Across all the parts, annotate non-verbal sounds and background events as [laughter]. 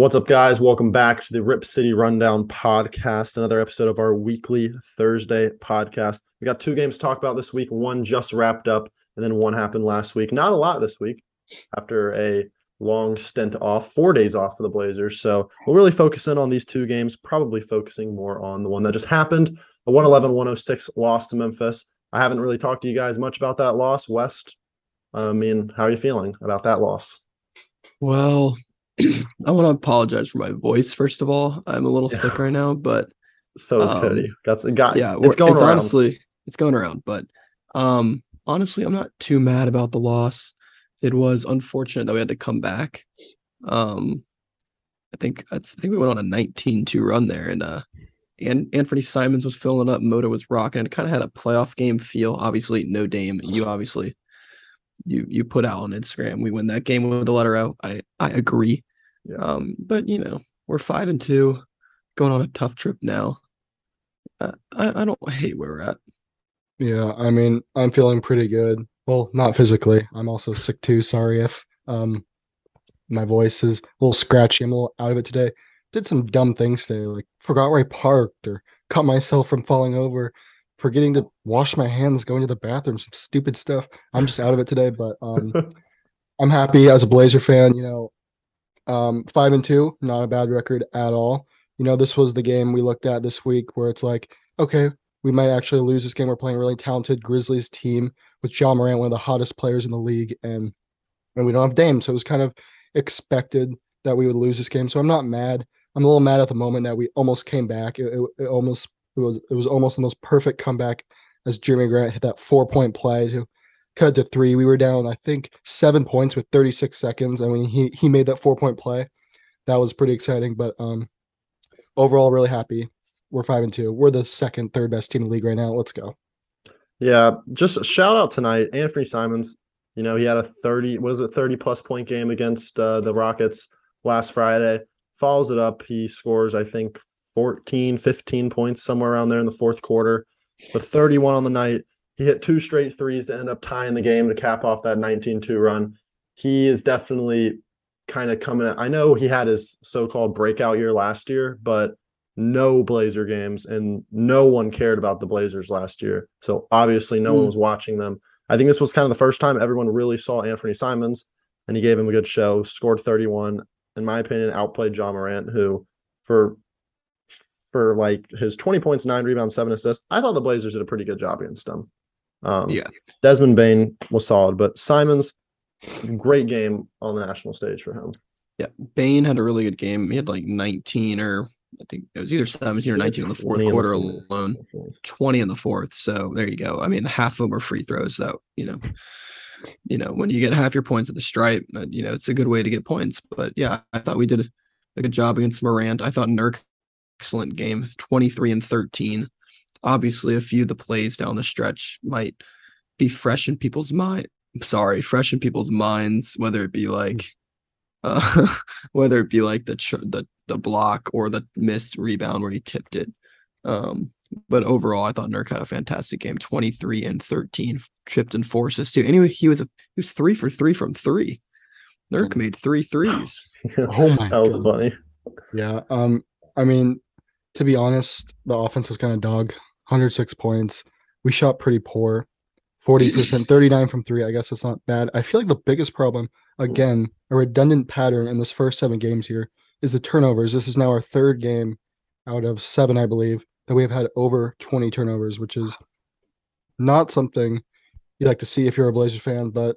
What's up, guys? Welcome back to the Rip City Rundown podcast, another episode of our weekly Thursday podcast. We got two games to talk about this week. One just wrapped up, and then one happened last week. Not a lot this week after a long stint off, four days off for the Blazers. So we'll really focus in on these two games, probably focusing more on the one that just happened a 111 106 loss to Memphis. I haven't really talked to you guys much about that loss. West, I mean, how are you feeling about that loss? Well, [clears throat] I want to apologize for my voice first of all. I'm a little Yeah. sick right now, but So is Um, Cody. Got, got yeah, it's going around. Honestly, it's going around, but um, honestly, I'm not too mad about the loss. It was unfortunate that we had to come back. Um, I think I think we went on a 19-2 run there, and uh, and Anfernee Simons was filling up, Moda was rocking. It kind of had a playoff game feel. Obviously, no Dame. You obviously you you put out on Instagram. We win that game with the letter O. I I agree. Yeah. Um, but you know, we're five and two, going on a tough trip now. Uh, I I don't hate where we're at. Yeah, I mean, I'm feeling pretty good. Well, not physically. I'm also sick too. Sorry if um my voice is a little scratchy. I'm a little out of it today. Did some dumb things today, like forgot where I parked or cut myself from falling over, forgetting to wash my hands going to the bathroom, some stupid stuff. I'm just out of it today, but um [laughs] I'm happy as a Blazer fan, you know. Um 5 and 2, not a bad record at all. You know, this was the game we looked at this week where it's like, okay, we might actually lose this game. We're playing a really talented Grizzlies team with Ja Morant, one of the hottest players in the league, and and we don't have Dame, so it was kind of expected that we would lose this game. So I'm not mad. I'm a little mad at the moment that we almost came back. It, it, it almost it was it was almost the most perfect comeback as Jerami Grant hit that four point play to cut to three. We were down, I think, seven points with 36 seconds, and when he he made that four point play, that was pretty exciting. But um, overall, really happy. We're five and two. We're the second, third best team in the league right now. Let's go. Yeah, just a shout out tonight, Anfernee Simons. You know, he had a 30, what is it, 30 plus point game against uh, the Rockets last Friday. Follows it up. He scores, I think, 14, 15 points somewhere around there in the fourth quarter, but 31 on the night. He hit two straight threes to end up tying the game to cap off that 19 2 run. He is definitely kind of coming. I know he had his so called breakout year last year, but no Blazer games and no one cared about the Blazers last year. So obviously no one Mm. was watching them. I think this was kind of the first time everyone really saw Anfernee Simons and he gave him a good show, scored 31. In my opinion, outplayed Ja Morant, who for for like his 20 points, nine rebounds, seven assists. I thought the Blazers did a pretty good job against them. Um, Yeah. Desmond Bane was solid, but Simons, great game on the national stage for him. Yeah, Bane had a really good game. He had like 19 or I think it was either 17 or 19 in the fourth 20 the quarter alone. 20 in the fourth. So there you go. I mean, half of them are free throws. So, you know, you know, when you get half your points at the stripe, uh, you know, it's a good way to get points. But yeah, I thought we did a good job against Morant. I thought Nurk, excellent game, 23 and 13. Obviously, a few of the plays down the stretch might be fresh in people's mind. Sorry, fresh in people's minds, whether it be like, uh, [laughs] whether it be like the ch- the the block or the missed rebound where he tipped it. Um, but overall, I thought Nurk had a fantastic game. Twenty three and thirteen, tripped and four assists too. Anyway, he was a, he was three for three from three. Nurk made three threes. [laughs] Oh my that was God. funny. Yeah. Um, I mean, to be honest, the offense was kind of dog. 106 points. We shot pretty poor. 40%, [laughs] 39 from three. I guess it's not bad. I feel like the biggest problem, again, a redundant pattern in this first seven games here, is the turnovers. This is now our third game out of seven, I believe, that we have had over 20 turnovers, which is not something you like to see if you're a Blazer fan. But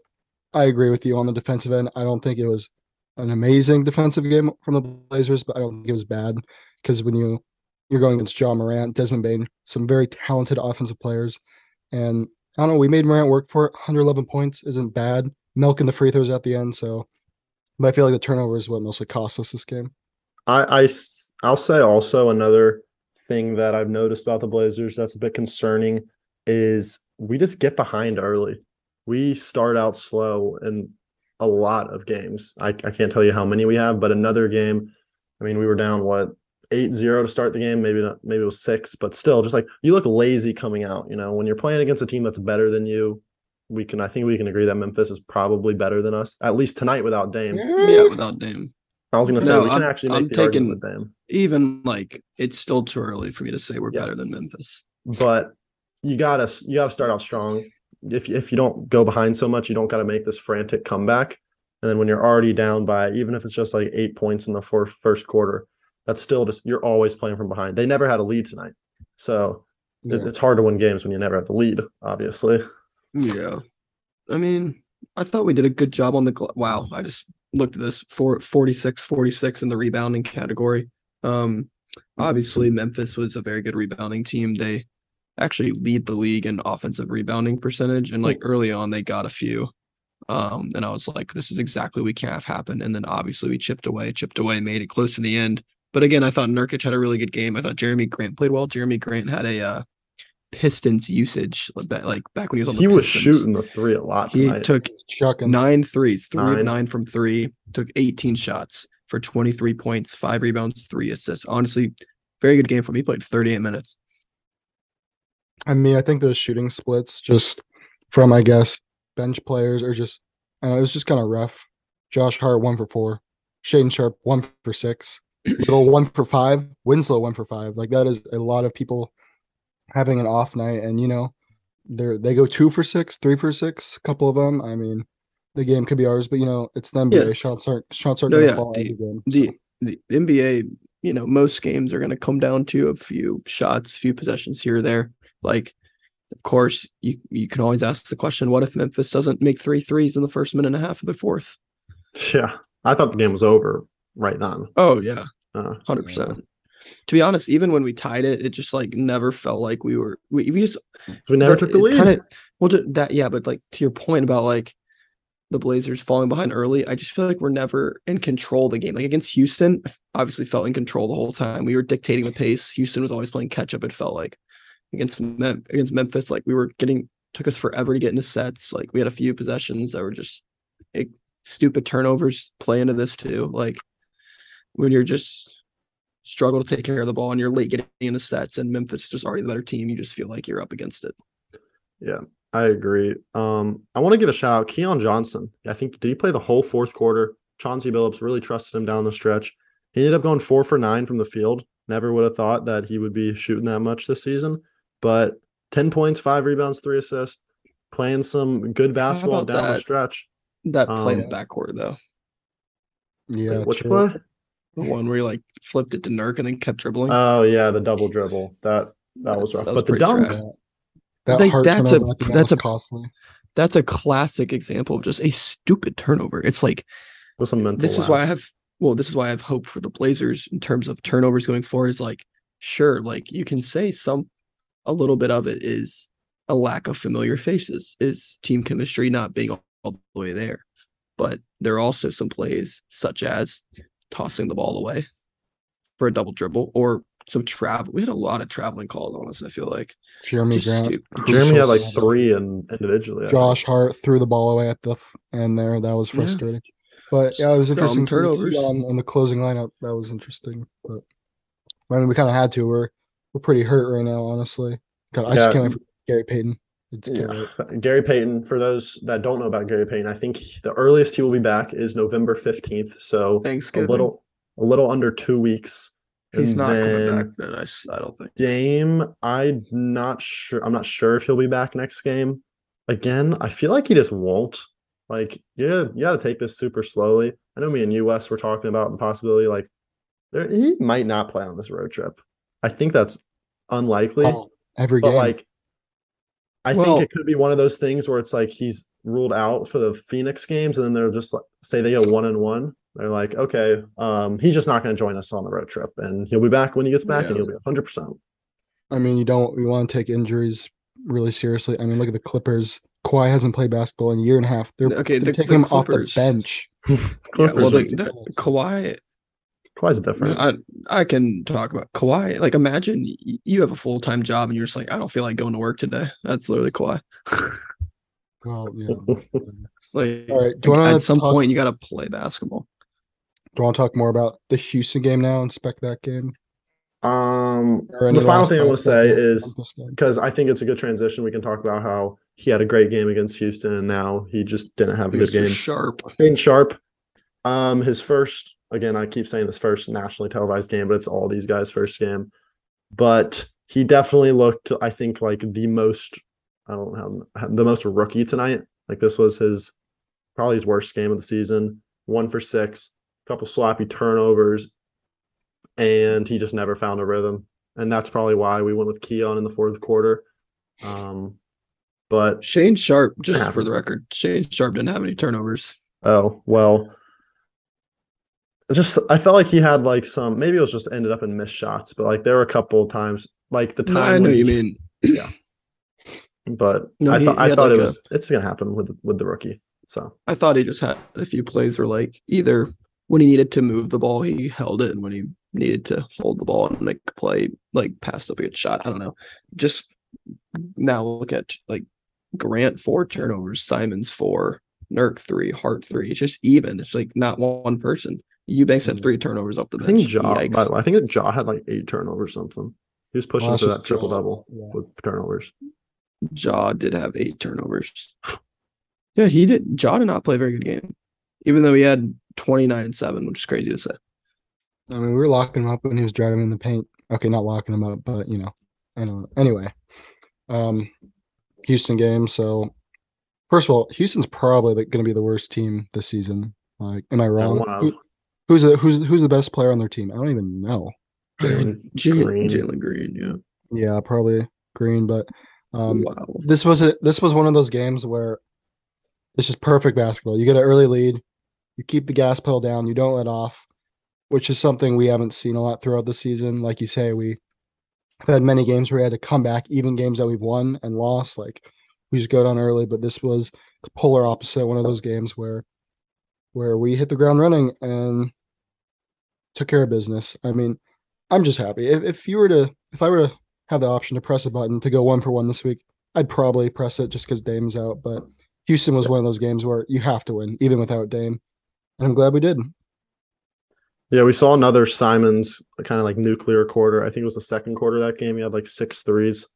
I agree with you on the defensive end. I don't think it was an amazing defensive game from the Blazers, but I don't think it was bad because when you you're going against Ja Morant, Desmond Bane, some very talented offensive players, and I don't know, we made Morant work for it. 111 points isn't bad. Milking the free throws at the end, so but I feel like the turnover is what mostly cost us this game. I, I I'll say also another thing that I've noticed about the Blazers that's a bit concerning is we just get behind early. We start out slow in a lot of games. I, I can't tell you how many we have, but another game I mean, we were down what eight zero to start the game. Maybe not. Maybe it was six, but still, just like you look lazy coming out. You know, when you're playing against a team that's better than you, we can. I think we can agree that Memphis is probably better than us at least tonight without Dame. Yeah, without Dame. I was gonna say No, we can I'm- actually make I'm the argument taking- with Dame, Even like it's still too early for me to say we're Yeah. better than Memphis. but you gotta you gotta start out strong. If if you don't go behind so much, you don't gotta make this frantic comeback. And then when you're already down by even if it's just like eight points in the fir- first quarter, that's still just you're always playing from behind. They never had a lead tonight, so it- it's hard to win games when you never have the lead. Obviously, Yeah. I mean, I thought we did a good job on the gla- wow. I just looked at this for 46 46 in the rebounding category. Um obviously Memphis was a very good rebounding team. They actually lead the league in offensive rebounding percentage and like early on they got a few. Um and I was like this is exactly what we can't have happen and then obviously we chipped away, chipped away, made it close to the end. But again, I thought Nurkic had a really good game. I thought Jerami Grant played well. Jerami Grant had a uh Pistons usage like back- like back when he was on the he was shooting the three a lot He took chucking. nine threes, three Nine. nine from three, took 18 shots for 23 points, five rebounds, three assists. Honestly, very good game for him. He played 38 minutes. I mean, I think those shooting splits just from I guess bench players are just uh, it was just kind of rough. Josh Hart one for four, Shaedon Sharpe one for six, Little one for five, Winslow one for five. Like that is a lot of people having an off night, and you know they they go two for six, three for six, a couple of them. I mean, the game could be ours, but you know it's the NBA. Yeah. Shots aren't shots aren't No, gonna yeah, fall the- every game. The, so. the NBA, you know, most games are going to come down to a few shots, few possessions here or there. Like, of course, you you can always ask the question: What if Memphis doesn't make three threes in the first minute and a half of the fourth? Yeah, I thought the game was over right then. Oh yeah, Uh, hundred percent. To be honest, even when we tied it, it just like never felt like we were. We, we just we never took the lead. Kinda, well, ju- that yeah, but like to your point about like the Blazers falling behind early, I just feel like we're never in control of the game. Like against Houston, obviously felt in control the whole time. We were dictating the pace. Houston was always playing catch up. It felt like against Mem- against Memphis, like we were getting took us forever to get into sets. Like we had a few possessions that were just like, stupid turnovers play into this too. Like when you're just struggle to take care of the ball and you're late getting into sets and Memphis is just already the better team, you just feel like you're up against it. Yeah, I agree. Um, I want to give a shout out Keon Johnson. I think did he play the whole fourth quarter? Chauncey Billups really trusted him down the stretch. He ended up going four for nine from the field. Never would have thought that he would be shooting that much this season, but ten points, five rebounds, three assists, playing some good basketball about down the stretch. That play in Um, the backcourt though. Yeah, Wait, which true. play? The one where he like flipped it to Nurk and then kept dribbling. Oh yeah, the double dribble. That that was rough. that was but the dunk, trash. That Like, that's a- turnover at the end that's a- costly. That's a classic example of just a stupid turnover. It's like was some mental. this is why I have well, this is why I have hope for the Blazers in terms of turnovers going forward. Is like, sure, like you can say some a little bit of it is a lack of familiar faces, is team chemistry not being all, all the way there. But there are also some plays such as tossing the ball away for a double dribble or some travel. We had a lot of traveling calls on us, I feel like. Jerami Just Grant. stupid. Jerami had like three and individually. Josh Hart threw the ball away at the end there. That was Yeah. frustrating. But yeah, it was interesting. to see turnovers. Keon in the closing lineup. That was interesting. But I mean, we kind of had to. We're we're pretty hurt right now, honestly. God, I Yeah. just can't wait for Gary Payton. I Yeah. [laughs] Gary Payton, for those that don't know about Gary Payton, I think the earliest he will be back is November 15th. So a little a little under two weeks. He's And not coming back then. I, I don't think. Dame, I'm not sure. I'm not sure if he'll be back next game. Again, I feel like he just won't. Like, yeah, you got to take this super slowly. I know me and US were talking about the possibility, like, there he might not play on this road trip. I think that's unlikely. Oh, every but game. like I Well- think it could be one of those things where it's like he's ruled out for the Phoenix games, and then they're just like say they go one and one. They're like, okay, um, he's just not going to join us on the road trip, and he'll be back when he gets back, and he'll be 100. percent I mean, you don't we want to take injuries really seriously. I mean, look at the Clippers. Kawhi hasn't played basketball in a year and a half. They're, Okay, they're the- taking the him off the bench. [laughs] Yeah, well, the, the Kawhi, Kawhi's different. I I can talk about Kawhi. Like, imagine you have a full time job and you're just like, I don't feel like going to work today. That's literally Kawhi. [laughs] Well, yeah. [laughs] Like, All right. Do you like, at some talk, point, you got to play basketball. Do you want to talk more about the Houston game now and spec that game? Um, the final thing I want to say is because I think it's a good transition. We can talk about how he had a great game against Houston, and now he just didn't have a good Mr. game. Sharpe. Shaedon Sharpe, um, his first again, I keep saying this first nationally televised game, but it's all these guys' first game. But he definitely looked, I think, like the most I don't know—the most rookie tonight. Like this was his probably his worst game of the season. One for six, a couple sloppy turnovers, and he just never found a rhythm. And that's probably why we went with Keon in the fourth quarter. Um, but Shaedon Sharpe, just for the record, Shaedon Sharpe didn't have any turnovers. Oh, well. Just I felt like he had like some maybe it was just ended up in missed shots, but like there were a couple of times like the time No, I know when you he- mean. Yeah. But No, I he- thought he I thought it like a- was it's gonna happen with with the rookie. So I thought he just had a few plays where like either when he needed to move the ball, he held it, and when he needed to hold the ball and make a play, like passed up a good shot. I don't know. Just now look at like Grant four turnovers, Simons four, Nurk three, Hart three. It's just even. It's like not one person. Eubanks had Mhm. three turnovers off the bench. I bench. think Ja by the way, I think Ja had like eight turnovers or something. He was pushing Well, for that triple Ja, double yeah. with turnovers. Ja did have eight turnovers. Yeah, he did. Ja did not play a very good game, even though he had 29 and 7, which is crazy to say. I mean, we were locking him up when he was driving in the paint. Okay, not locking him up, but you know, I know. Anyway, um, Houston game. So, first of all, Houston's probably going to be the worst team this season. Like, am I wrong? one of. Who- who's the who's who's the best player on their team? I don't even know. Jalen Jalen Green. Jalen Green, yeah. Yeah, probably Green, but um, wow. this was a this was one of those games where it's just perfect basketball. You get an early lead, you keep the gas pedal down, you don't let off, which is something we haven't seen a lot throughout the season. Like you say, we have had many games where we had to come back, even games that we've won and lost. Like we just go down early, but this was the polar opposite. One of those games where where we hit the ground running and took care of business. I mean, I'm just happy. If, if you were to, if I were to have the option to press a button to go one for one this week, I'd probably press it just because Dame's out. But Houston was one of those games where you have to win, even without Dame. And I'm glad we did. Yeah, we saw another Simons kind of like nuclear quarter. I think it was the second quarter of that game. He had like six threes.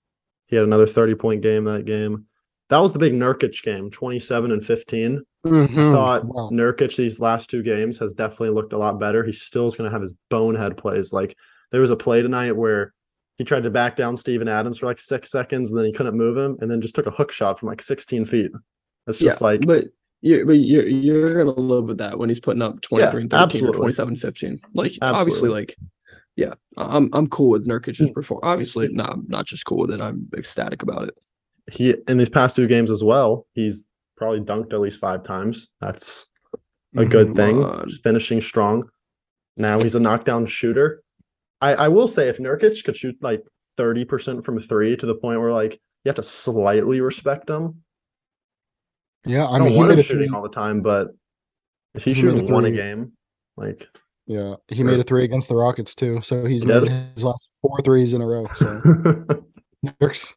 He had another 30 point game that game. That was the big Nurkic game, 27 and 15. I Mhm. thought Wow. Nurkic these last two games has definitely looked a lot better. He still is going to have his bonehead plays. Like there was a play tonight where he tried to back down Steven Adams for like six seconds and then he couldn't move him and then just took a hook shot from like 16 feet. It's just like but you but you're you're gonna live with that when he's putting up 23 and 13 absolutely. or 27 15. Like obviously, like yeah, I'm I'm cool with Hmm. Nurkic's perform. Obviously, no, I'm not just cool with it. I'm ecstatic about it. He in these past two games as well, he's probably dunked at least five times. That's a good Mhm. thing. Just finishing strong. Now he's a knockdown shooter. I, I will say if Nurkic could shoot like 30% from three to the point where like you have to slightly respect him. Yeah, I, I don't mean, want made him shooting all the time, but if he's He made a shooting one a game, like Yeah, he made a three against the Rockets too. So he's He made did? his last four threes in a row. So [laughs] Nurks,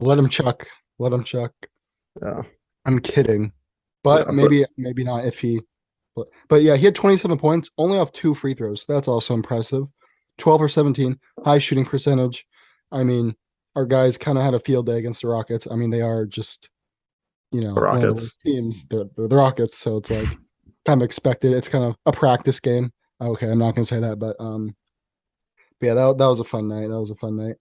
let him chuck. Let him chuck. yeah. I'm kidding, but Yeah, but- maybe maybe not if he. But, but yeah, he had 27 points, only off two free throws. That's also impressive. 12 or 17, high shooting percentage. I mean, our guys kind of had a field day against the Rockets. I mean, they are just, you know, the Rockets. teams. They're, they're the Rockets, so it's like kind of expected. It's kind of a practice game. Okay, I'm not gonna say that, but um, but yeah, that that was a fun night. That was a fun night.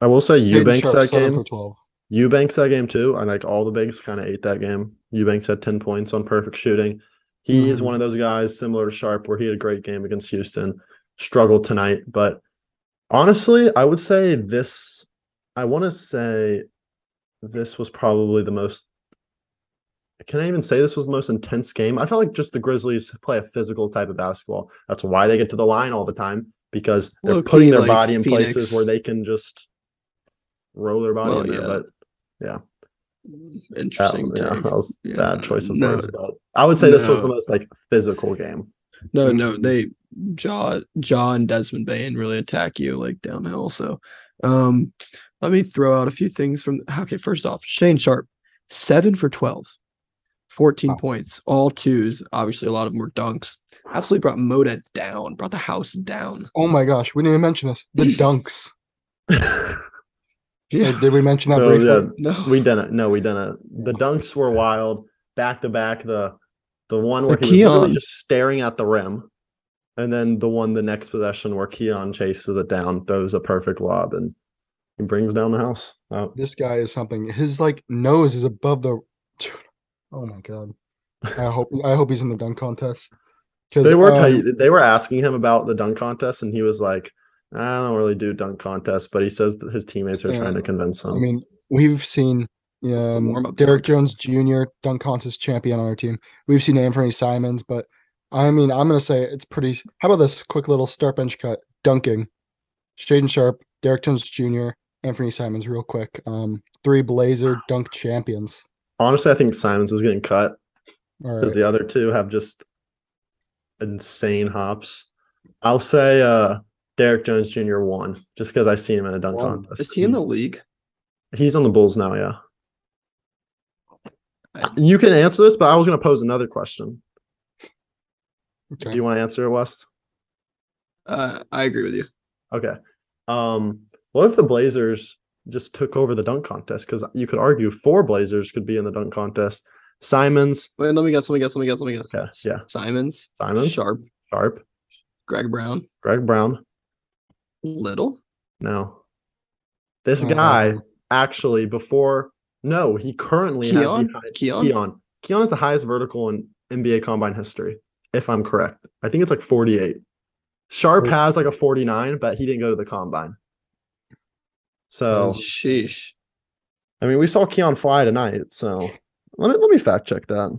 I will say Eubanks that game. for 12. Eubanks that game too. I like all the bigs kind of ate that game. Eubanks had 10 points on perfect shooting. He is Mhm. one of those guys similar to Sharpe where he had a great game against Houston, struggled tonight. But honestly, I would say this, I want to say this was probably the most, can I even say this was the most intense game? I felt like just the Grizzlies play a physical type of basketball. That's why they get to the line all the time because they're Low-key, putting their like body in places where they can just roll their body Well, in there. yeah. But yeah. That, Interesting. yeah, that was Yeah, bad choice of no, words, but I would say this was the most like physical game. No, no, they Ja Ja and Desmond Bane really attack you like downhill. So um let me throw out a few things from okay, first off, Shaedon Sharpe, seven for twelve. 14 Wow. points, all twos. Obviously, a lot of them were dunks. Absolutely brought Moda down, brought the house down. Oh my gosh, we didn't even mention this. The [laughs] dunks. [laughs] Yeah. Did we mention that No, briefly? yeah. No. we didn't. No, we didn't. The dunks were wild. Back to back. The the one where The he was just staring at the rim, and then the one the next possession where Keon chases it down, throws a perfect lob, and he brings down the house. Oh, This guy is something. His like nose is above the. Oh my god. I hope I hope he's in the dunk contest. Because they were um, tight. They were asking him about the dunk contest, and he was like, "I don't really do dunk contests," but he says that his teammates are trying to convince him. I mean, we've seen um, Derrick dunk. Jones Jr. dunk contest champion on our team. We've seen Anfernee Simons, but I mean, I'm gonna say it's pretty. How about this quick little start bench cut dunking? Shaedon Sharpe, Derrick Jones Jr., Anfernee Simons, real quick. Um, three Blazer dunk champions. Honestly, I think Simons is getting cut because right. the other two have just insane hops. I'll say uh Derrick Jones Jr. won just because I seen him in a dunk Won. contest. Is he in the league? He's on the Bulls now, yeah. I- You can answer this, but I was going to pose another question. Okay. Do you want to answer it, West? Uh, I agree with you. Okay. Um, what if the Blazers just took over the dunk contest? Because you could argue four Blazers could be in the dunk contest. Simons, Wait, let me guess. Let me guess. Let me guess. Let me guess. Okay, yeah. Simons, Simons, Sharpe, Sharpe, Greg Brown, Greg Brown. Little. No. This guy Um, actually before no, he currently has Keon? the high, Keon? Keon. Keon is the highest vertical in NBA combine history, if I'm correct. I think it's like 48. Sharpe Wait. has like a 49, but he didn't go to the combine. So Sheesh. I mean, we saw Keon fly tonight. So let me let me fact check that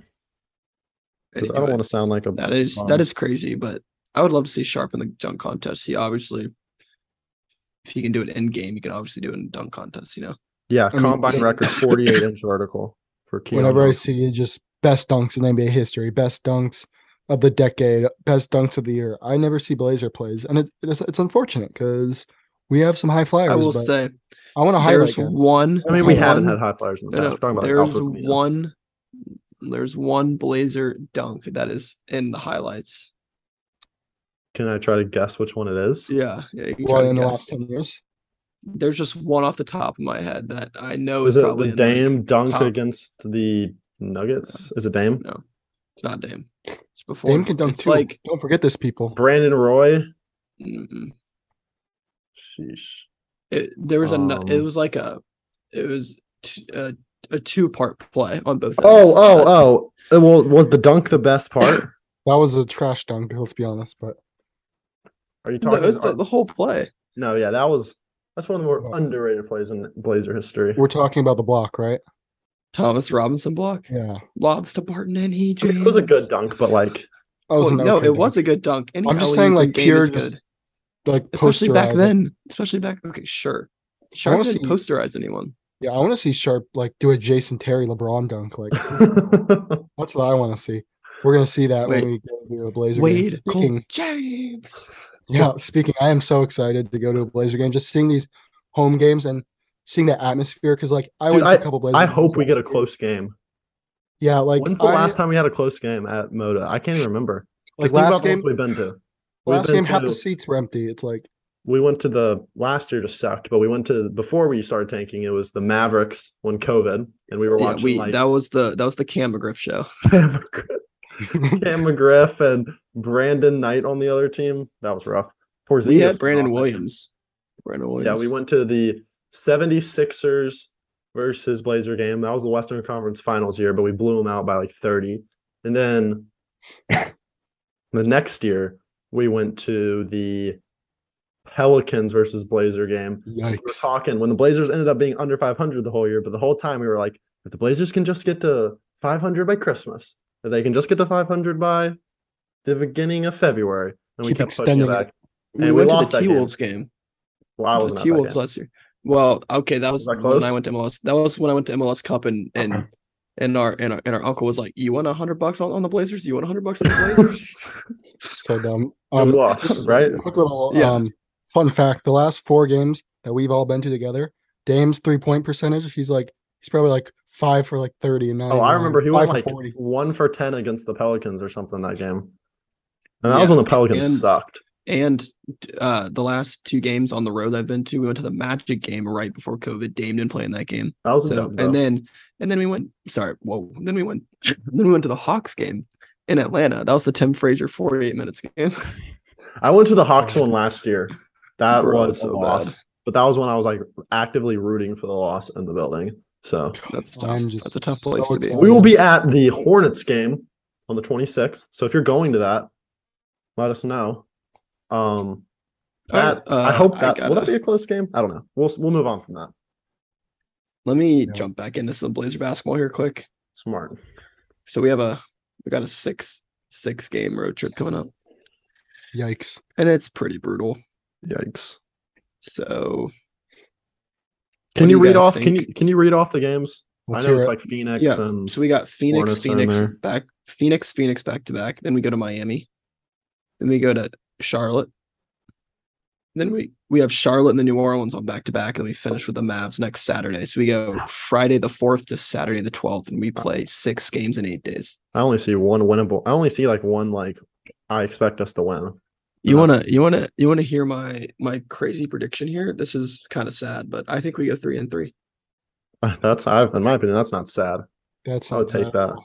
I don't want to sound like a That is that is crazy, but I would love to see Sharpe in the dunk contest. He obviously, if you can do it in game, you can obviously do it in dunk contest. You know, yeah I mean- combine record 48 inch vertical for Keon. [laughs] Whenever I Johnson. see just best dunks in NBA history, best dunks of the decade, best dunks of the year, I never see Blazer plays, and it, it's it's unfortunate because we have some high flyers. I will but say I want to highlight. one. I mean, we one- haven't had high flyers in the past. no, We're talking about there's Alfred Camino. one. There's one Blazer dunk that is in the highlights. Can I try to guess which one it is? Yeah, yeah. You can try What in the last ten years? There's just one off the top of my head that I know Is is it probably the in there. Dame dunk top. against the Nuggets? Is it Dame? No, it's not Dame. It's before. Dame can dunk it's too. like Don't forget this, people. Brandon Roy. mm, Sheesh. it, there was a. It Um, was like a. It was t- a, a two part play on both. Oh, ends. oh, That's- oh. Uh, Well, was the dunk the best part? [coughs] That was a trash dunk. Let's be honest, but Are you talking? it was the, the whole play. no, yeah, that was that's one of the more Oh. underrated plays in Blazer history. we're talking about the block, right? Thomas Robinson block Yeah, lobs to Barton and he. I mean, it was a good dunk, but like, oh, that Well, was no, okay it was a good dunk. Any I'm just saying, like pure, is just good. like especially back then. Especially back. Okay, sure. Sharpe wanna didn't see- posterize anyone. Yeah, I want to see Sharpe like do a Jason Terry LeBron dunk. Like [laughs] that's what I want to see. We're gonna see that Wait. when we go to a Blazer game. Wade Cole Speaking, James. Yeah, speaking, I am so excited to go to a Blazer game. Just seeing these home games and seeing the atmosphere because like I Dude, went to a couple Blazer. I games hope we get a close game. Yeah, like When's the I- last time we had a close game at Moda? I can't even remember. Like last about the ones game- we've been to. [sighs] We've last been game half the seats were empty. It's like we went to the last year just sucked, but we went to before we started tanking. It was the Mavericks when COVID, and we were Yeah, watching we like that was the that was the Cam McGriff show. [laughs] Cam McGriff, [laughs] Cam McGriff and Brandon Knight on the other team. That was rough. Porzingis We had Brandon on. Williams. Brandon Williams. Yeah, we went to the 76ers versus Blazer game. That was the Western Conference Finals year, but we blew them out by like 30. And then [laughs] the next year, we went to the Pelicans versus Blazer game. We were talking when the Blazers ended up being under 500 the whole year, but the whole time we were like, if the Blazers can just get to 500 by Christmas, if they can just get to 500 by the beginning of February, and we Keep kept pushing it extending it. back. we and we went lost to the game. T Wolves game. Well, I The wasn't T Wolves last year. Well, okay, that was that when I went to MLS. That was when I went to MLS Cup and [clears throat] and and our and our, and our uncle was like, "You want a hundred bucks on, on the Blazers? You want a hundred bucks on the [laughs] Blazers?" So dumb. We Um, lost, just right? Quick little Yeah. um fun fact: the last four games that we've all been to together, Dame's three point percentage, he's like he's probably like five for like thirty and nine. Oh, I remember he five went for like 40. one for ten against the Pelicans or something that game. And that Yeah, was when the Pelicans and- sucked. And uh the last two games on the road I've been to, we went to the Magic game right before COVID. Dame didn't play in that game. That was So dub, and then and then we went sorry, whoa. Then we went [laughs] then we went to the Hawks game in Atlanta. That was the Tim Frazier 48 minutes game. [laughs] I went to the Hawks one last year. That Bro, was so a bad. loss. But that was when I was like actively rooting for the loss in the building. So That's tough. I'm just That's a tough so place to be. we will be at the Hornets game on the 26th. So if you're going to that, let us know. Um that Oh, I uh, hope I that will that be a close game? I don't know. We'll we'll move on from that. Let me Yeah. jump back into some Blazer basketball here quick. Smart. So we have a we got a six six game road trip coming up, Yikes! and it's pretty brutal. Yikes. So Can you you read guys off can you can you read off the games? Let's I know it's it. like Phoenix Yeah, and so we got Phoenix, Hornets are in Phoenix back, Phoenix, Phoenix back to back. Then we go to Miami. Then we go to Charlotte. Then we we have Charlotte and the New Orleans on back to back, and we finish with the Mavs next Saturday. So we go Friday the fourth to Saturday the twelfth, and we play six games in eight days. I only see one winnable. I only see like one like I expect us to win. You wanna you wanna you wanna hear my my crazy prediction here? This is kind of sad, but I think we go three and three. [laughs] That's I in my opinion, that's not sad. That's I would take that.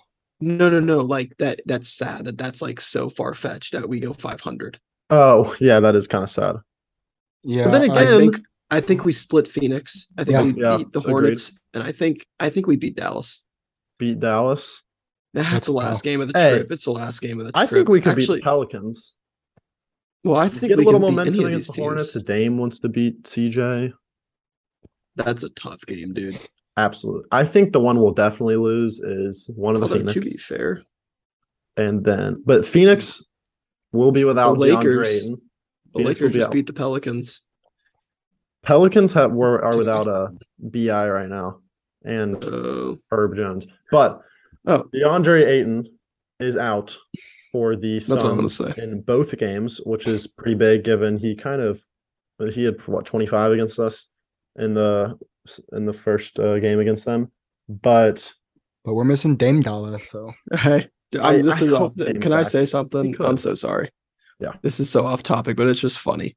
No, no, no. Like that. That's sad. That that's like so far fetched that we go five hundred. Oh, yeah, that is kind of sad. Yeah, then I- I Again- think I think we split Phoenix. I think Yeah. we Yeah, beat the agreed. Hornets, and I think I think we beat Dallas. Beat Dallas. That's, That's the last tough. game of the Hey, trip. It's the last game of the trip. I think we could actually. beat Pelicans. Well, I think Get a little momentum any of against the Hornets. teams. Dame wants to beat CJ. That's a tough game, dude. Absolutely. I think the one we'll definitely lose is one of the Although Phoenix. to be fair, And then but Phoenix will be without The DeAndre Lakers- Ayton. the Phoenix Lakers be just out. beat the Pelicans. Pelicans have were are without a BI right now and Uh, Herb Jones. But Oh. DeAndre Ayton is out for the what Suns in both games, which is pretty big given he kind of he had what 25 against us in the in the first uh, game against them. But but we're missing Dame Dallas, so Hey, [laughs] I- I'm, this I is off, hope Dame's can I say something? I'm so sorry. Yeah. This is so off topic, but it's just funny.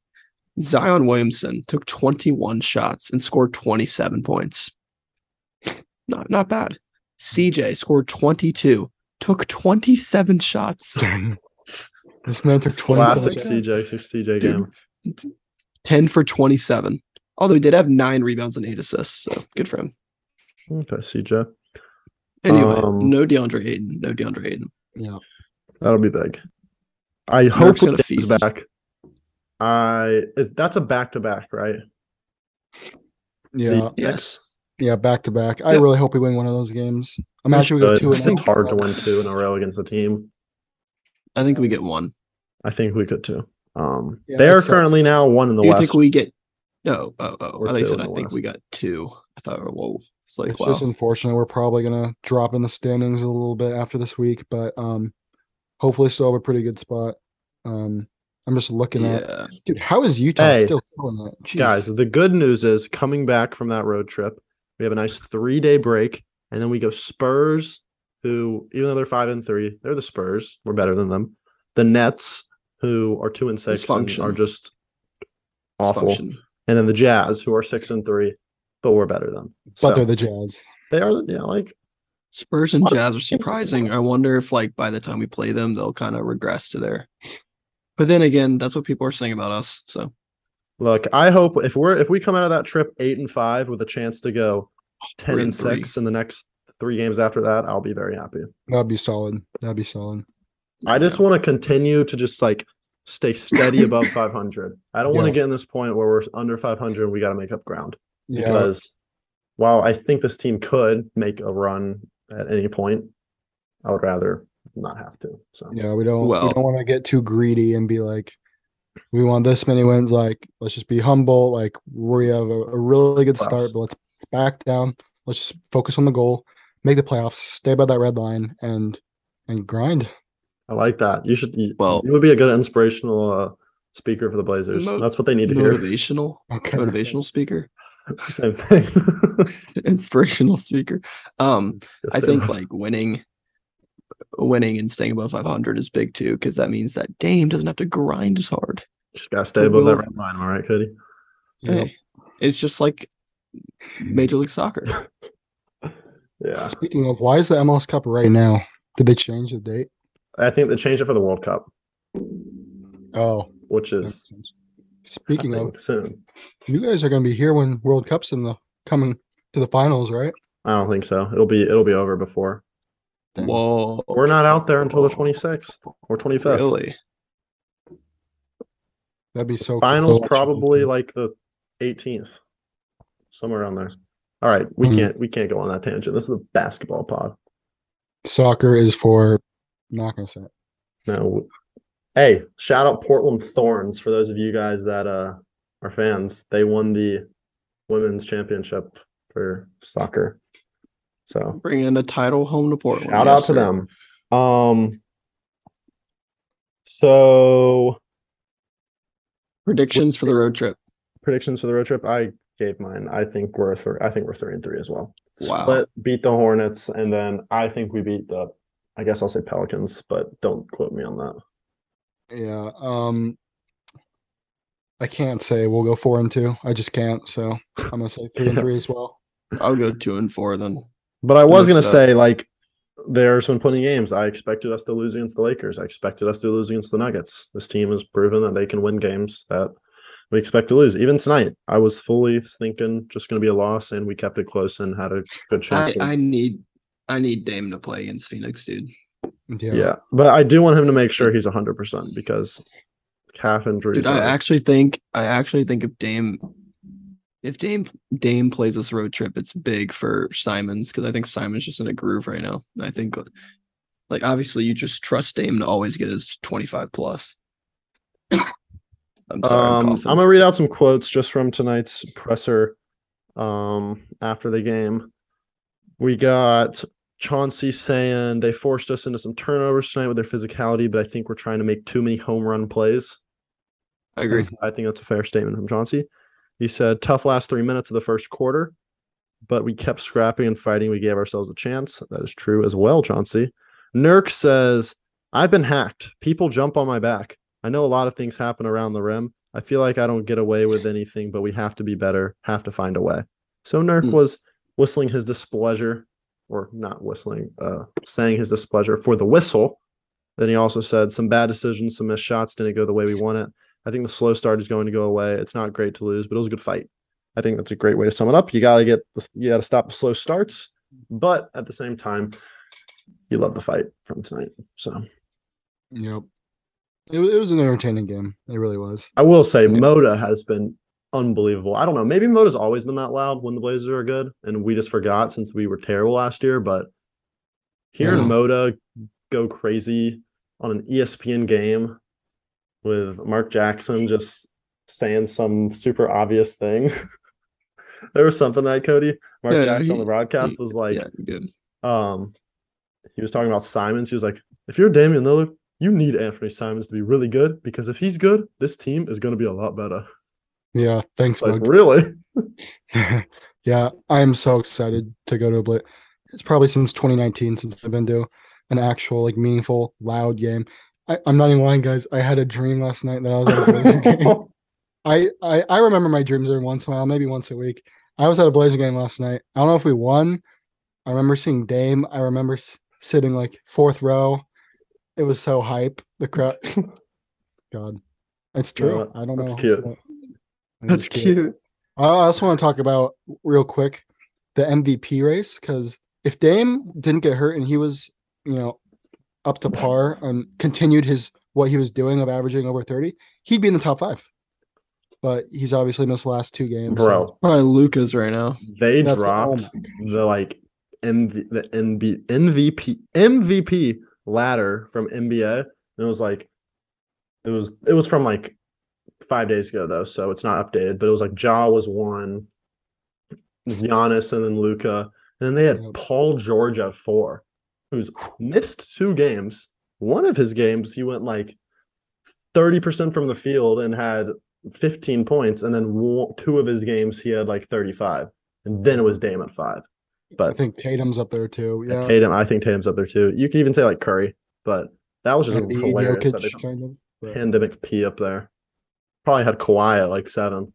Zion Williamson took 21 shots and scored 27 points. Not not bad. CJ scored 22, took 27 shots, this man took twenty. classic shots. CJ CJ Dude. game. 10 for 27. Although he did have nine rebounds and eight assists, so good for him. Okay, CJ. Anyway, Um, no DeAndre Ayton, no DeAndre Ayton. Yeah, That'll be big. I hope gonna feast. back. I is that's a back to back, right? yeah, The- Yes. Yeah. Back to back. I Yeah. really hope we win one of those games. I'm We actually we got two. I in a think it's row. hard to win two in a row against the team. I think we get one. I think we could too. Um, Yeah, they that are sucks. currently now one in the Do you west. think we get no? Oh, oh, Or I thought two said in I the think we got two. I thought, whoa, it's like It's wow. just unfortunate. We're probably gonna drop in the standings a little bit after this week, but um, hopefully still have a pretty good spot. Um, I'm just looking at yeah, dude. How is Utah Hey, still killing that? Jeez. Guys, the good news is coming back from that road trip, we have a nice three day break, and then we go Spurs, who even though they're five and three, they're the Spurs. We're better than them. The Nets, who are two and six, and are just awful, and then the Jazz, who are six and three, but we're better than. them. but they're the Jazz. they are, yeah, like Spurs and Jazz are surprising. I wonder if like by the time we play them, they'll kind of regress to their. But then again, that's what people are saying about us. So Look, I hope if we're if we come out of that trip eight and five with a chance to go ten and and three. six in the next three games after that, I'll be very happy. That'd be solid. That'd be solid. I just want to continue to just like stay steady above [laughs] 500. I don't want to get in this point where we're under 500 and we got to make up ground Yeah, because while I think this team could make a run at any point, I would rather not have to. So yeah. We don't. Well- we don't want to get too greedy and be like, we want this many wins. Like, let's just be humble. Like, we have a, a really good start, but let's back down. Let's just focus on the goal, make the playoffs, stay by that red line, and and grind. I like that. You should. You, Well- you would be a good inspirational uh, speaker for the Blazers. Mo- That's what they need to hear. motivational, Okay. motivational speaker. [laughs] Same thing. [laughs] inspirational speaker. Um, Yes, I think like winning, winning and staying above 500 is big too, because that means that Dame doesn't have to grind as hard. just gotta stay above that will- red line. Am I right, Cody? Yep. Hey, it's just like Major League Soccer. [laughs] Yeah, Speaking of, why is the MLS Cup right now? Did they change the date? I think they changed it for the World Cup, Oh, which is speaking of, soon. you guys are going to be here when World Cup's in the coming to the finals, right? I don't think so. It'll be it'll be over before. Dang. Whoa, We're not out there until the 26th or 25th. really? That'd be so. cool to Finals watch probably like the 18th, somewhere around there. All right, we Mhm. can't we can't go on that tangent. This is a basketball pod. Soccer is for. Not going to say it. No. Hey, shout out Portland Thorns for those of you guys that uh are fans. They won the women's championship for soccer. So Bringing a title home to Portland. shout Yes, out to sir. them. Um so Predictions for the road trip. predictions for the road trip. I gave mine. I think we're th- I think we're three and three as well. Wow. Split, beat the Hornets, and then I think we beat the I guess I'll say Pelicans, but don't quote me on that. Yeah. Um. I can't say we'll go four and two. I just can't. So I'm gonna say three and [laughs] three as well. I'll go two and four then. But I was gonna uh, say, like, there's been plenty of games. I expected us to lose against the Lakers. I expected us to lose against the Nuggets. This team has proven that they can win games that we expect to lose. Even tonight, I was fully thinking just gonna be a loss, and we kept it close and had a good chance. I, to- I need I need Dame to play against Phoenix, dude. Yeah. yeah. but I do want him to make sure he's hundred percent because calf injuries. Dude, I actually think I actually think if Dame if Dame Dame plays this road trip, it's big for Simons because I think Simon's just in a groove right now. I think like obviously you just trust Dame to always get his 25 plus. I'm sorry, I'm Um, I'm gonna read out some quotes just from tonight's presser. Um, after the game, we got Chauncey saying they forced us into some turnovers tonight with their physicality, but I think we're trying to make too many home run plays. I agree. I think that's a fair statement from Chauncey. He said, "Tough last three minutes of the first quarter, but we kept scrapping and fighting. We gave ourselves a chance. That is true as well, Chauncey." Nurk says, "I've been hacked. People jump on my back. I know a lot of things happen around the rim. I feel like I don't get away with anything, but we have to be better. Have to find a way." So Nurk Hmm. was whistling his displeasure, or not whistling, uh, saying his displeasure for the whistle. Then he also said some bad decisions, some missed shots didn't go the way we want it. I think the slow start is going to go away. It's not great to lose, but it was a good fight. I think that's a great way to sum it up. You gotta get the- you gotta stop the slow starts, but at the same time, you love the fight from tonight. So Yep. It, it was an entertaining game. It really was. I will say Yeah. Moda has been unbelievable. I don't know. Maybe Moda's always been that loud when the Blazers are good, and we just forgot since we were terrible last year. But hearing Yeah. Moda go crazy on an ESPN game with Mark Jackson just saying some super obvious thing. [laughs] there was something that Cody Mark Yeah, Jackson on the broadcast he- was like, yeah, good. um, he was talking about Simons. He was like, if you're Damian Lillard, you need Anfernee Simons to be really good because if he's good, this team is going to be a lot better. Yeah. Thanks, Like, Mug. really? [laughs] [laughs] yeah, I am so excited to go to a Blitz. It's probably since 2019 since I've been to an actual like meaningful loud game. I, I'm not even lying, guys. I had a dream last night that I was at a Blazer [laughs] game. I, I I remember my dreams every once in a while, maybe once a week. I was at a Blazer game last night. I don't know if we won. I remember seeing Dame. I remember s- sitting like fourth row. It was so hype. The crowd. [laughs] God, it's true. what? I don't That's know. cute. That's is cute. I also want to talk about real quick the MVP race because if Dame didn't get hurt and he was, you know, up to par and continued his what he was doing of averaging over 30, he'd be in the top five. But he's obviously missed the last two games. so Bro, Probably Luka's right now. they that's what- oh dropped the like MV, the NB, MVP MVP ladder from NBA, and it was like it was it was from like five days ago though, so it's not updated. But it was like Ja was one, Giannis, and then Luka, and then they had Yep. Paul George at four, who's missed two games. One of his games, he went like thirty percent from the field and had 15 points, and then two of his games he had like 35, and then it was Dame at five. But I think Tatum's up there too. Yeah. Tatum, I think Tatum's up there too. You could even say like Curry, but that was just Embiid, hilarious. that Jokic, kind of. Pandemic P up there. Probably had Kawhi at like seven.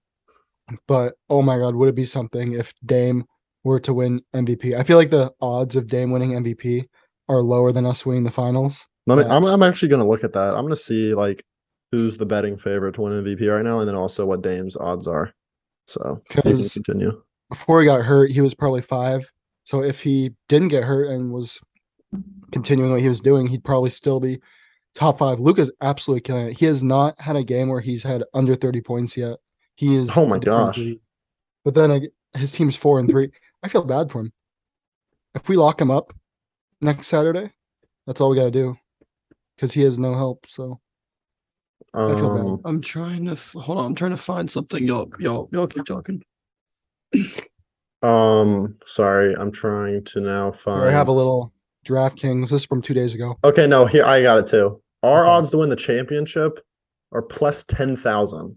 But oh my god, would it be something if Dame were to win MVP? I feel like the odds of Dame winning MVP are lower than us winning the finals. Let me, Yeah. I'm, I'm actually going to look at that. I'm going to see like who's the betting favorite to win MVP right now, and then also what Dame's odds are. So continue. Before he got hurt, he was probably five. So if he didn't get hurt and was continuing what he was doing, he'd probably still be top five. Luka's absolutely killing it. He has not had a game where he's had under 30 points yet. He is Oh my gosh. But then his team's four and three. I feel bad for him. If we lock him up next Saturday, that's all we got to do because he has no help. So I feel bad. Um, I'm trying to f- hold on. I'm trying to find something. Y'all, y'all, y'all keep talking. um, sorry, I'm trying to now here find. I have a little DraftKings. This is from two days ago. Okay, no, here I got it too. Our Okay. odds to win the championship are plus ten thousand.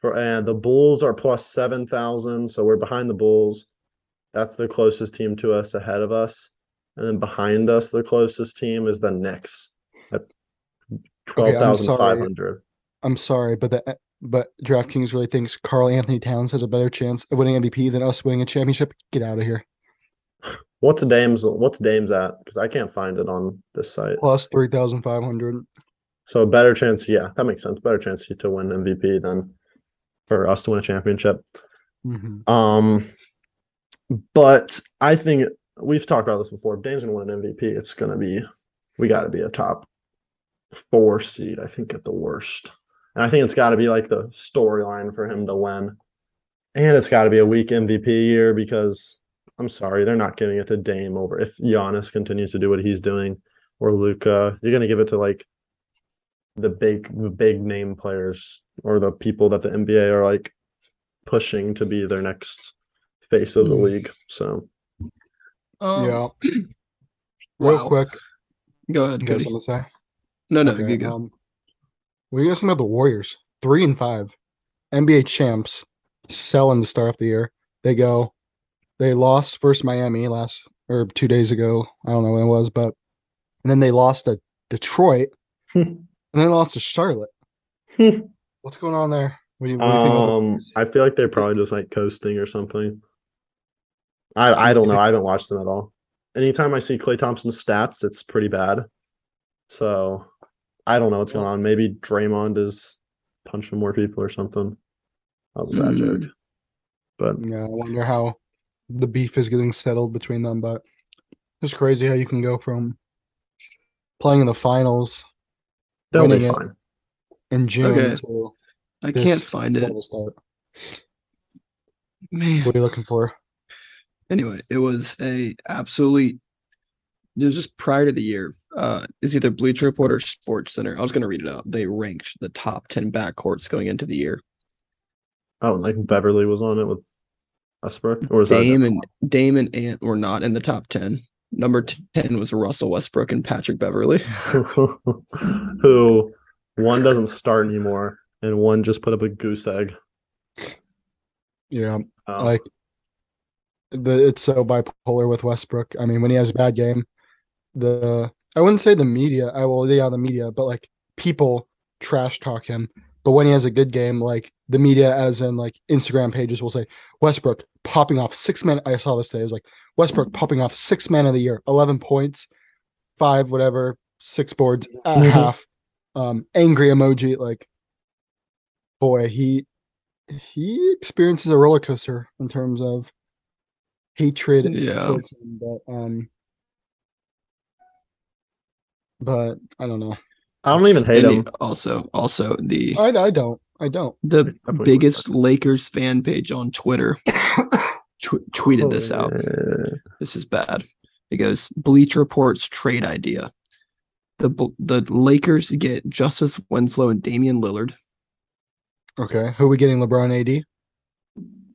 For and the Bulls are plus seven thousand, so we're behind the Bulls. That's the closest team to us ahead of us. And then behind us, the closest team is the Knicks at twelve thousand five hundred. I'm sorry, but the but DraftKings really thinks Karl-Anthony Towns has a better chance of winning MVP than us winning a championship. Get out of here. [laughs] What's Dame's what's Dame's at? Because I can't find it on this site. Plus three thousand five hundred. So a better chance, yeah, that makes sense. Better chance to win MVP than for us to win a championship. Mm-hmm. Um, but I think we've talked about this before. If Dame's gonna win an MVP, it's gonna be we got to be a top four seed. I think at the worst, and I think it's got to be like the storyline for him to win, and it's got to be a weak MVP year because I'm sorry, they're not giving it to Dame over if Giannis continues to do what he's doing or Luka. You're gonna give it to like the big the big name players or the people that the NBA are like pushing to be their next face of the Hmm. league. So Um, yeah. [clears throat] Real wow. quick, Go ahead. you guys Cody. want to say? No, no, Okay, you go. Um, what do you guys think about the Warriors? Three and five, NBA champs, selling the start of the year. They go, they lost first Miami last or two days ago. I don't know when it was, but and then they lost to Detroit, [laughs] and then lost to Charlotte. [laughs] What's going on there? What do you, what do you think? um, Warriors? I feel like they're probably just like coasting or something. I I don't know. I haven't watched them at all. Anytime I see Klay Thompson's stats, it's pretty bad. So I don't know what's going on. Maybe Draymond is punching more people or something. That was a bad Mm. joke. But Yeah, I wonder how the beef is getting settled between them, but it's crazy how you can go from playing in the finals they'll be winning it. fine. in June Okay. to I can't find it. start. Man. What are you looking for? Anyway, it was a absolutely. It was just prior to the year. Uh, is either Bleacher Report or Sports Center. I was gonna read it out. They ranked the top ten backcourts going into the year. Oh, like Beverley was on it with Westbrook, or was that Dame and Dame and Ant were not in the top ten. Number ten was Russell Westbrook and Patrick Beverley. [laughs] [laughs] who one doesn't start anymore and one just put up a goose egg. Yeah, Um, like the it's so bipolar with Westbrook. I mean, when he has a bad game, the I wouldn't say the media. I will yeah the media, but like people trash talk him. But when he has a good game, like the media, as in like Instagram pages, will say Westbrook popping off six man. I saw this today. It was like Westbrook popping off six man of the year, eleven points, five whatever, six boards, a Mhm. half. Um, angry emoji. Like, boy, he he experiences a roller coaster in terms of hatred Yeah. towards him, but um but I don't know. I don't even hate And him. also, also the I, I don't. I don't. the biggest Lakers fan page on Twitter [coughs] tw- tweeted this out. This is bad. It goes Bleach Reports trade idea. The the Lakers get Justice Winslow and Damian Lillard. Okay. Who are we getting LeBron AD?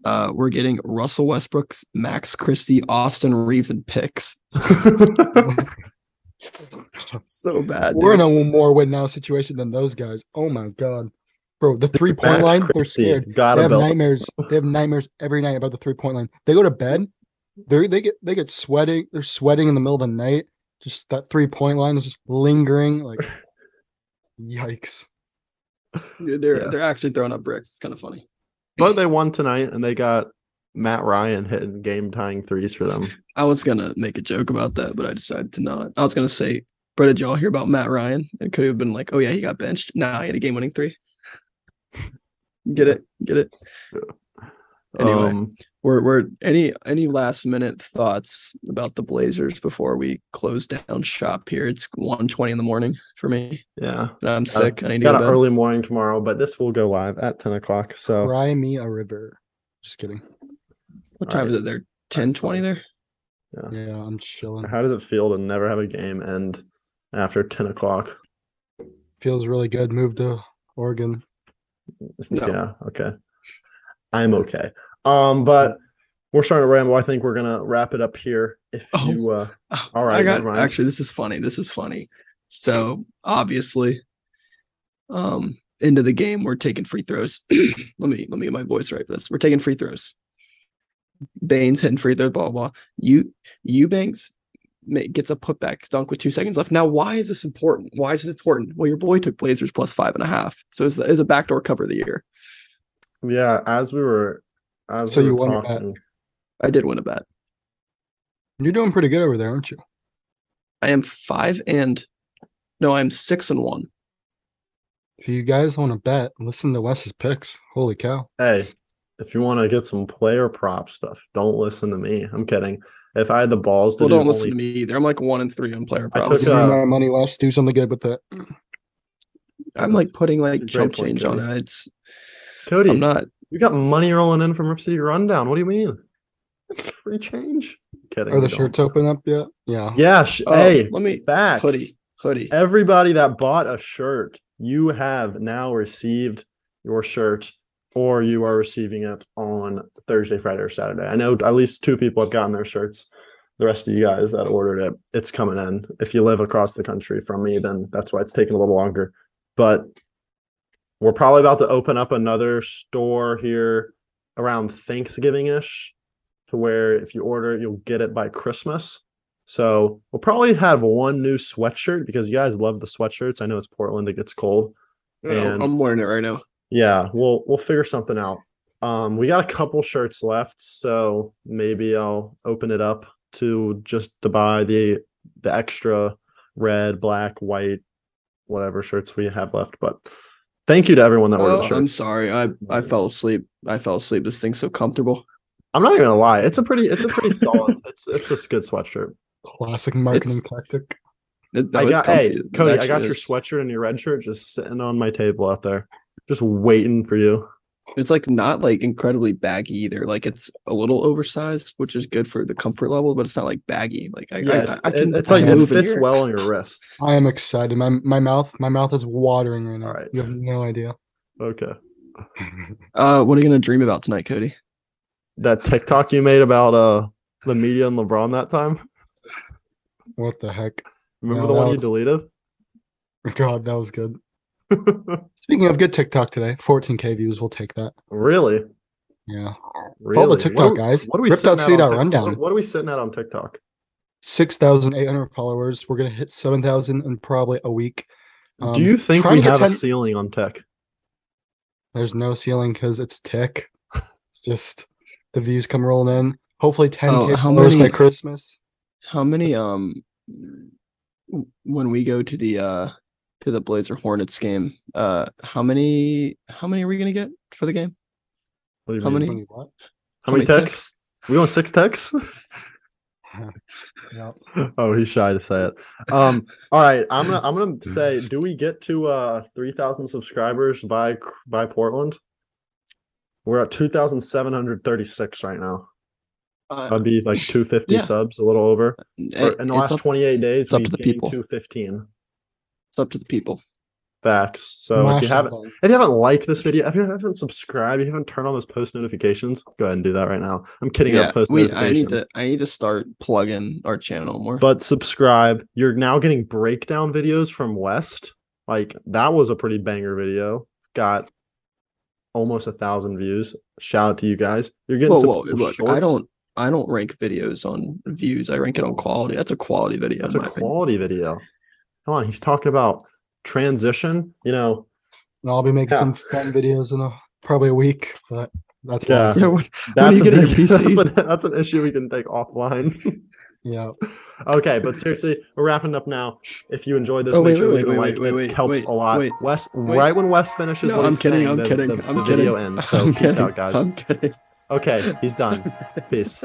Uh, we're getting Russell Westbrook, Max Christie, Austin Reaves, and picks. [laughs] so bad. We're in a more win now situation than those guys. Oh my god. Bro, the three point Max line, they're scared. They Gotta have build. nightmares. They have nightmares every night about the three point line. They go to bed, they they get they get sweating. They're sweating in the middle of the night. Just that three point line is just lingering. Like, [laughs] yikes! They're Yeah. they're actually throwing up bricks. It's kind of funny. But they won tonight, and they got Matt Ryan hitting game tying threes for them. I was gonna make a joke about that, but I decided to not. I was gonna say, bro, did y'all hear about Matt Ryan? It could have been like, oh yeah, he got benched. Nah, he had a game winning three. [laughs] Get it? Get it? Anyway. Um, We're we're any any last minute thoughts about the Blazers before we close down shop here? It's 1.20 in the morning for me. yeah, And I'm Got sick. I need to got go an to early morning tomorrow, but this will go live at ten o'clock. So Cry me a river. Just kidding. What time is it there? 10.20 there? Yeah, I'm chilling. how does it feel to never have a game end after ten o'clock? Feels really good. Moved to Oregon. No. Yeah, okay. I'm okay. Um, but we're starting to ramble. I think we're gonna wrap it up here. If Oh. you uh Oh, All right, I got actually this is funny. This is funny. So obviously, um, into the game, we're taking free throws. [clears throat] let me let me get my voice right for this. We're taking free throws. Bane's hitting free throws, blah blah. blah. You Eubanks gets a putback dunk with two seconds left. Now, why is this important? Why is it important? Well, your boy took Blazers plus five and a half, so it's, it's a backdoor cover of the year. yeah, as we were as So we you were won a bet. I did win a bet. You're doing pretty good over there, aren't you? I am five and no, I'm six and one. If you guys want to bet, listen to Wes's picks. Holy cow! hey, if you want to get some player prop stuff, don't listen to me. I'm kidding. If I had the balls to Well, do don't listen to me either. I'm like one and three on player props. I props. took Give me uh, my money, Wes. Do something good with it. I'm like putting like That's a great change on it. It's Cody, I'm not. You got money rolling in from Rip City Rundown. What do you mean? Free change? Kidding. Are the we don't. shirts open up yet? Yeah. Yeah. Sh- Oh, hey, let me facts. hoodie hoodie. Everybody that bought a shirt, you have now received your shirt, or you are receiving it on Thursday, Friday, or Saturday. I know at least two people have gotten their shirts. The rest of you guys that ordered it, it's coming in. If you live across the country from me, then that's why it's taking a little longer. But we're probably about to open up another store here around Thanksgiving ish, to where if you order it, you'll get it by Christmas. So we'll probably have one new sweatshirt because you guys love the sweatshirts. I know it's Portland; it gets cold. Oh, and- I'm wearing it right now. Yeah, we'll we'll figure something out. Um, we got a couple shirts left, so maybe I'll open it up to just to buy the the extra red, black, white, whatever shirts we have left. But thank you to everyone that ordered Oh, shirts. I'm sorry. I I fell asleep. I fell asleep. This thing's so comfortable. I'm not even gonna lie; it's a pretty, it's a pretty [laughs] solid. It's it's a good sweatshirt. Classic marketing It's- tactic. It, no, I got hey Cody, I actually got your sweatshirt and your red shirt just sitting on my table out there, just waiting for you. It's like not like incredibly baggy either. Like it's a little oversized, which is good for the comfort level, but it's not like baggy. Like I, Yeah, I, it- I can. it's I like can it fits here. well on your wrists. I am excited. My my mouth my mouth is watering right now. All right. You have no idea. Okay. Uh, what are you gonna dream about tonight, Cody? That TikTok you made about uh the media and LeBron that time. What the heck? Remember No, the that one you deleted? [laughs] God, that was good. [laughs] Speaking of good TikTok today, 14k views. We'll take that. really? Yeah. Really? Follow the What TikTok, are- guys. What are we Ripped sitting Out at on Out Tik- Rundown. What, what are we sitting at on TikTok? 6,800 followers. We're gonna hit 7,000 in probably a week. Um, Do you think we to get have a ceiling on tech? There's no ceiling because it's tick. It's just the views come rolling in. Hopefully 10k Oh, how followers by Christmas. How many um when we go to the uh to the Blazer Hornets game, uh how many how many are we gonna get for the game? What do you How mean? many- Funny what? How many texts? We want six texts? [laughs] Yeah. oh, he's shy to say it. Um, all right, I'm gonna I'm gonna [laughs] say, do we get to uh three thousand subscribers by by Portland? We're at two thousand seven hundred thirty six right now. Uh, That'd be like two fifty Yeah. subs, a little over. it- For- in the last up, twenty eight days, it's up we've to the gained people. two fifteen. It's up to the people. Facts. So if you haven't button. if you haven't liked this video, if you haven't subscribed, if you haven't turned on those post notifications, go ahead and do that right now. I'm kidding Yeah, about post we I need to I need to start plugging our channel more. but subscribe. You're now getting breakdown videos from Wes. Like that was a pretty banger video. Got almost a thousand views. Shout out to you guys. You're getting Whoa, some whoa, cool look, I don't I don't rank videos on views. I rank it on quality. That's a quality video. That's a my opinion. quality video. Come on, he's talking about transition. You know, And I'll be making Yeah. some fun videos in a probably a week, but that's Yeah. Yeah, when, when that's you a big- [laughs] PC? That's, an, that's an issue we can take offline. yeah. [laughs] okay, but seriously, we're wrapping up now. If you enjoyed this, Oh, make wait, sure to wait, leave a wait, like. wait, it wait, helps wait, a lot. wait, Wes, wait. right when Wes finishes, No, what I'm he's kidding. saying, I'm the, kidding. the- I'm the kidding. video ends. [laughs] So I'm peace kidding. out, guys. I'm kidding. Okay, he's done. Peace.